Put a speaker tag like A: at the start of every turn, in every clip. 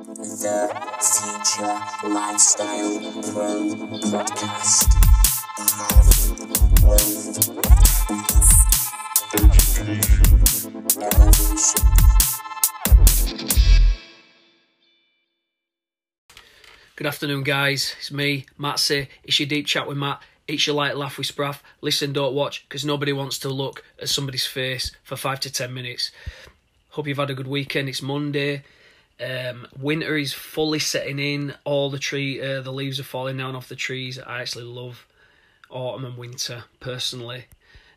A: The Future Lifestyle Pro Podcast.
B: Good afternoon, guys. It's me, Matsy. It's your deep chat with Matt. It's your light laugh with Spraff. Listen, don't watch, because nobody wants to look at somebody's face for five to ten minutes. Hope you've had a good weekend. It's Monday. Um, winter is fully setting in. All the tree, uh, the leaves are falling down off the trees. I actually love autumn and winter personally.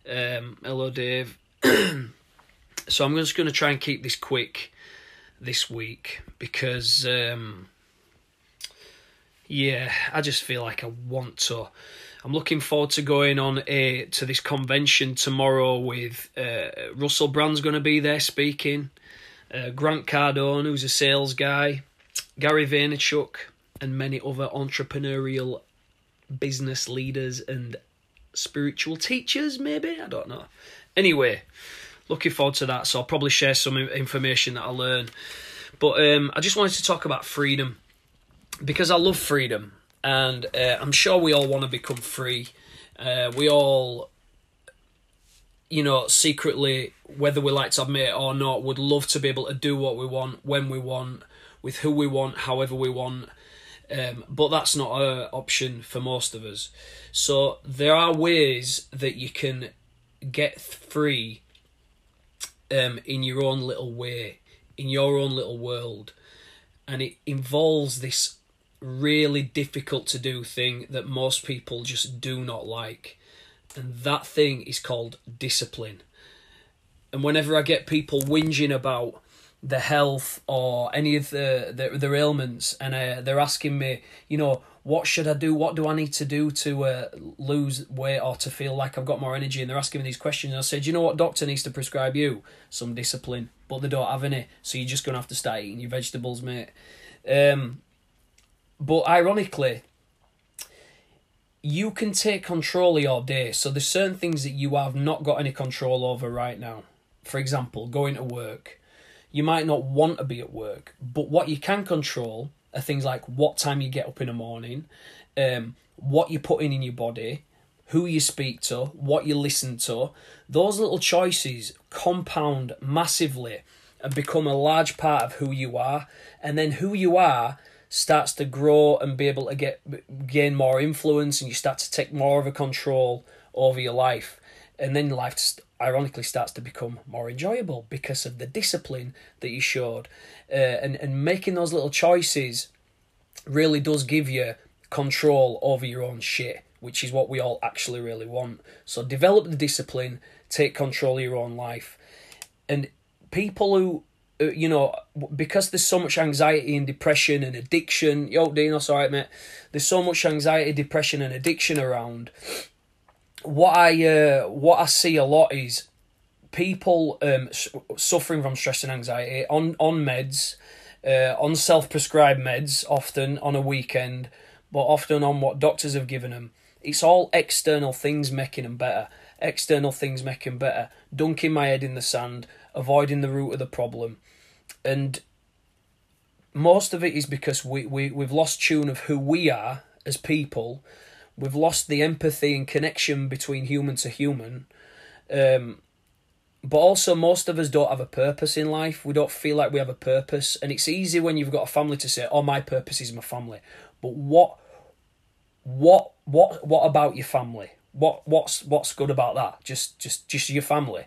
B: Um, hello, Dave. so I'm just going to try and keep this quick this week because. Um, yeah, I just feel like I want to. I'm looking forward to going on a to this convention tomorrow with uh, Russell Brand's going to be there speaking, uh, Grant Cardone, who's a sales guy, Gary Vaynerchuk, and many other entrepreneurial business leaders and spiritual teachers. Maybe I don't know. Anyway, looking forward to that. So I'll probably share some information that I learn. But um, I just wanted to talk about freedom because I love freedom, and uh, I'm sure we all want to become free. Uh, we all, you know, secretly, whether we like to admit it or not, would love to be able to do what we want, when we want, with who we want, however we want. Um, but that's not an option for most of us. So there are ways that you can get free um, in your own little way, in your own little world. And it involves this really difficult to do thing that most people just do not like. And that thing is called discipline. And whenever I get people whinging about the health or any of the, the their ailments, and uh, they're asking me, you know, what should I do? What do I need to do to uh, lose weight or to feel like I've got more energy? And they're asking me these questions. And I said, you know what, doctor needs to prescribe you some discipline, but they don't have any, so you're just gonna have to start eating your vegetables, mate. Um, but ironically, you can take control of your day. So there's certain things that you have not got any control over right now. For example, going to work. You might not want to be at work, but what you can control are things like what time you get up in the morning, um, what you put in in your body, who you speak to, what you listen to. Those little choices compound massively and become a large part of who you are. And then who you are starts to grow and be able to get gain more influence and you start to take more of a control over your life. And then life ironically starts to become more enjoyable because of the discipline that you showed. Uh, and and making those little choices really does give you control over your own shit which is what we all actually really want. So develop the discipline take control of your own life. And people who you know, because there's so much anxiety and depression and addiction. Yo, Dino, sorry, mate. There's so much anxiety, depression, and addiction around. What I uh, what I see a lot is people um, suffering from stress and anxiety on on meds, uh, on self prescribed meds, often on a weekend, but often on what doctors have given them. It's all external things making them better. External things making better. Dunking my head in the sand, avoiding the root of the problem and most of it is because we, we, we've lost tune of who we are as people. We've lost the empathy and connection between human to human. Um, but also, most of us don't have a purpose in life. We don't feel like we have a purpose. And it's easy when you've got a family to say, oh, my purpose is my family. But what, what, what, what about your family? What, what's, what's good about that? Just, just, just your family.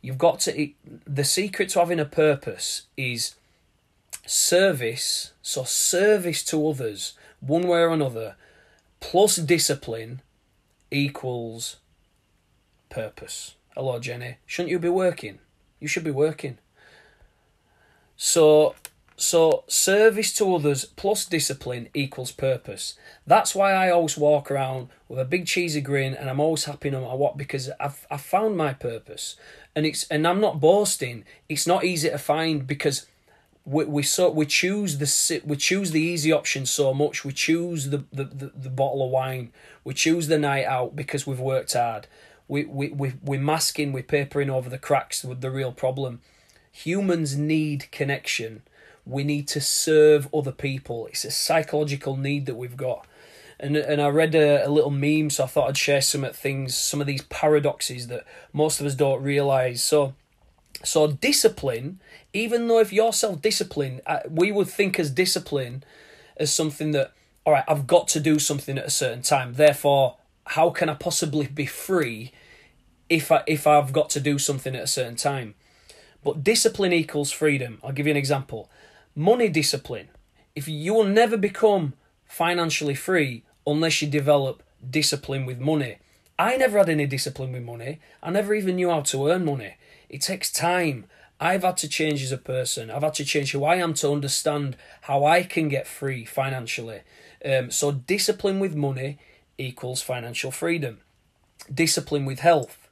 B: You've got to. The secret to having a purpose is service. So service to others, one way or another, plus discipline, equals purpose. Hello, Jenny. Shouldn't you be working? You should be working. So so service to others plus discipline equals purpose. That's why I always walk around with a big cheesy grin and I'm always happy no matter what because I've I've found my purpose. And it's and I'm not boasting. It's not easy to find because we we so we choose the we choose the easy option so much. We choose the, the, the, the bottle of wine. We choose the night out because we've worked hard. We we we we're masking, we're papering over the cracks with the real problem. Humans need connection we need to serve other people. It's a psychological need that we've got. And, and I read a, a little meme, so I thought I'd share some of things, some of these paradoxes that most of us don't realize. So, so discipline, even though if you're self disciplined, uh, we would think as discipline as something that, all right, I've got to do something at a certain time. Therefore, how can I possibly be free if I if I've got to do something at a certain time? But discipline equals freedom. I'll give you an example. Money discipline. If you will never become financially free unless you develop discipline with money. I never had any discipline with money. I never even knew how to earn money. It takes time. I've had to change as a person. I've had to change who I am to understand how I can get free financially. Um, so, discipline with money equals financial freedom. Discipline with health.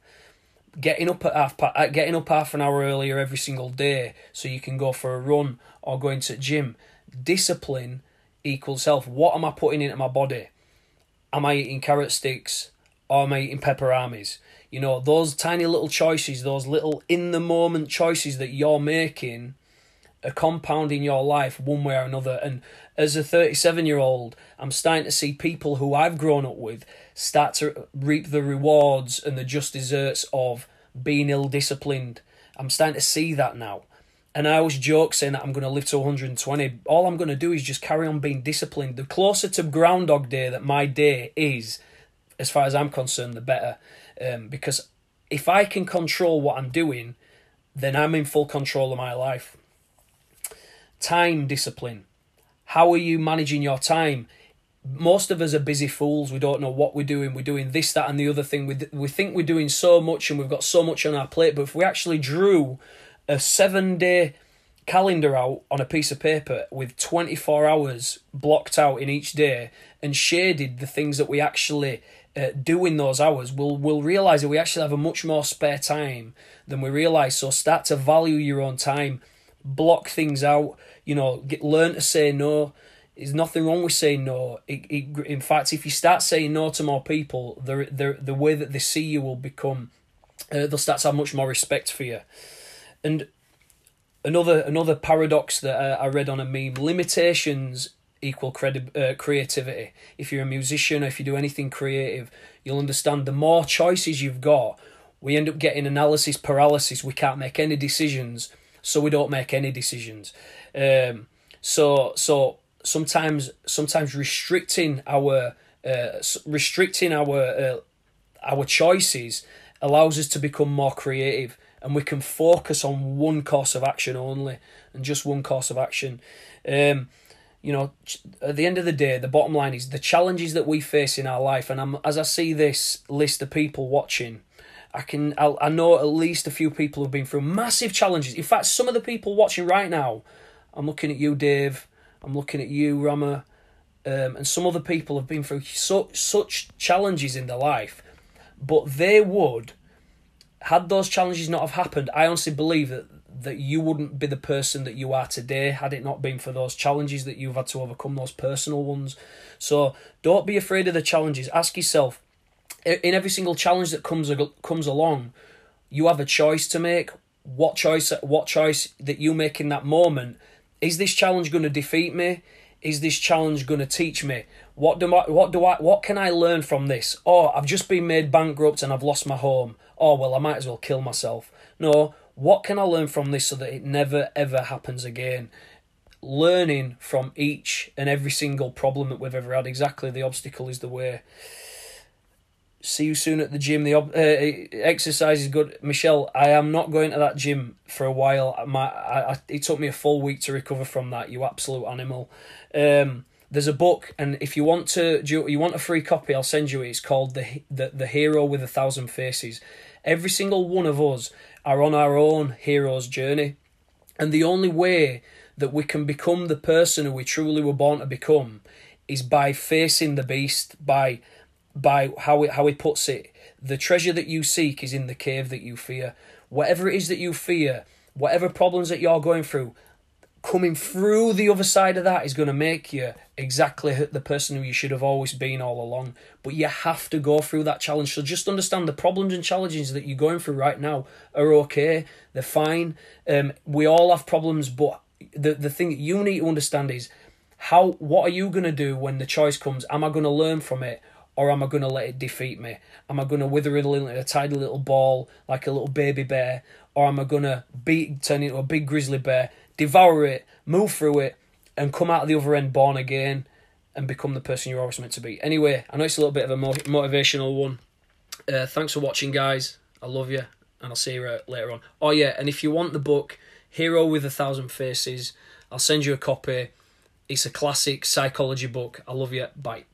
B: Getting up at half uh, getting up half an hour earlier every single day so you can go for a run or going to the gym. Discipline equals health. What am I putting into my body? Am I eating carrot sticks or am I eating Peperamis? You know, those tiny little choices, those little in the moment choices that you're making are compounding your life one way or another. And as a 37 year old, I'm starting to see people who I've grown up with start to reap the rewards and the just desserts of being ill disciplined. I'm starting to see that now. And I always joke saying that I'm going to live to 120. All I'm going to do is just carry on being disciplined. The closer to Groundhog Day that my day is, as far as I'm concerned, the better. Um, because if I can control what I'm doing, then I'm in full control of my life. Time discipline. How are you managing your time? Most of us are busy fools. We don't know what we're doing. We're doing this, that, and the other thing. We, we think we're doing so much and we've got so much on our plate. But if we actually drew a seven day calendar out on a piece of paper with 24 hours blocked out in each day and shaded the things that we actually uh, do in those hours, we'll, we'll realize that we actually have a much more spare time than we realize. So start to value your own time, block things out, you know, get, learn to say no. There's nothing wrong with saying no. It, it, in fact, if you start saying no to more people, the, the, the way that they see you will become, uh, they'll start to have much more respect for you. And another another paradox that uh, I read on a meme: limitations equal credi- uh, creativity. If you're a musician, or if you do anything creative, you'll understand the more choices you've got, we end up getting analysis paralysis. We can't make any decisions, so we don't make any decisions. Um, so so sometimes sometimes restricting our uh, restricting our uh, our choices allows us to become more creative and we can focus on one course of action only and just one course of action. Um, you know, at the end of the day, the bottom line is the challenges that we face in our life. And I'm, as I see this list of people watching, I can i I know at least a few people have been through massive challenges. In fact, some of the people watching right now, I'm looking at you, Dave. I'm looking at you, Rama, um, and some other people have been through so, such challenges in their life, but they would had those challenges not have happened, I honestly believe that that you wouldn't be the person that you are today had it not been for those challenges that you've had to overcome, those personal ones. So don't be afraid of the challenges. Ask yourself, in every single challenge that comes comes along, you have a choice to make. What choice? What choice that you make in that moment? Is this challenge going to defeat me? Is this challenge going to teach me? What do I, what do I what can I learn from this? Oh, I've just been made bankrupt and I've lost my home. Oh well, I might as well kill myself. No, what can I learn from this so that it never ever happens again? Learning from each and every single problem that we've ever had. Exactly, the obstacle is the way. See you soon at the gym. The uh, exercise is good, Michelle. I am not going to that gym for a while. My, I, I, it took me a full week to recover from that. You absolute animal. Um, there's a book, and if you want to, do, you want a free copy, I'll send you it. It's called the the the Hero with a Thousand Faces. Every single one of us are on our own hero's journey, and the only way that we can become the person who we truly were born to become is by facing the beast. By by how it, how he puts it, the treasure that you seek is in the cave that you fear. Whatever it is that you fear, whatever problems that you're going through, coming through the other side of that is going to make you exactly the person who you should have always been all along. But you have to go through that challenge. So just understand the problems and challenges that you're going through right now are okay. They're fine. Um, we all have problems, but the the thing that you need to understand is how what are you gonna do when the choice comes? Am I gonna learn from it? Or am I going to let it defeat me? Am I going to wither it a a tidy little ball like a little baby bear? Or am I going to beat, turn into a big grizzly bear, devour it, move through it, and come out of the other end born again and become the person you're always meant to be? Anyway, I know it's a little bit of a motivational one. Uh, thanks for watching, guys. I love you, and I'll see you uh, later on. Oh, yeah, and if you want the book, Hero with a Thousand Faces, I'll send you a copy. It's a classic psychology book. I love you. Bye.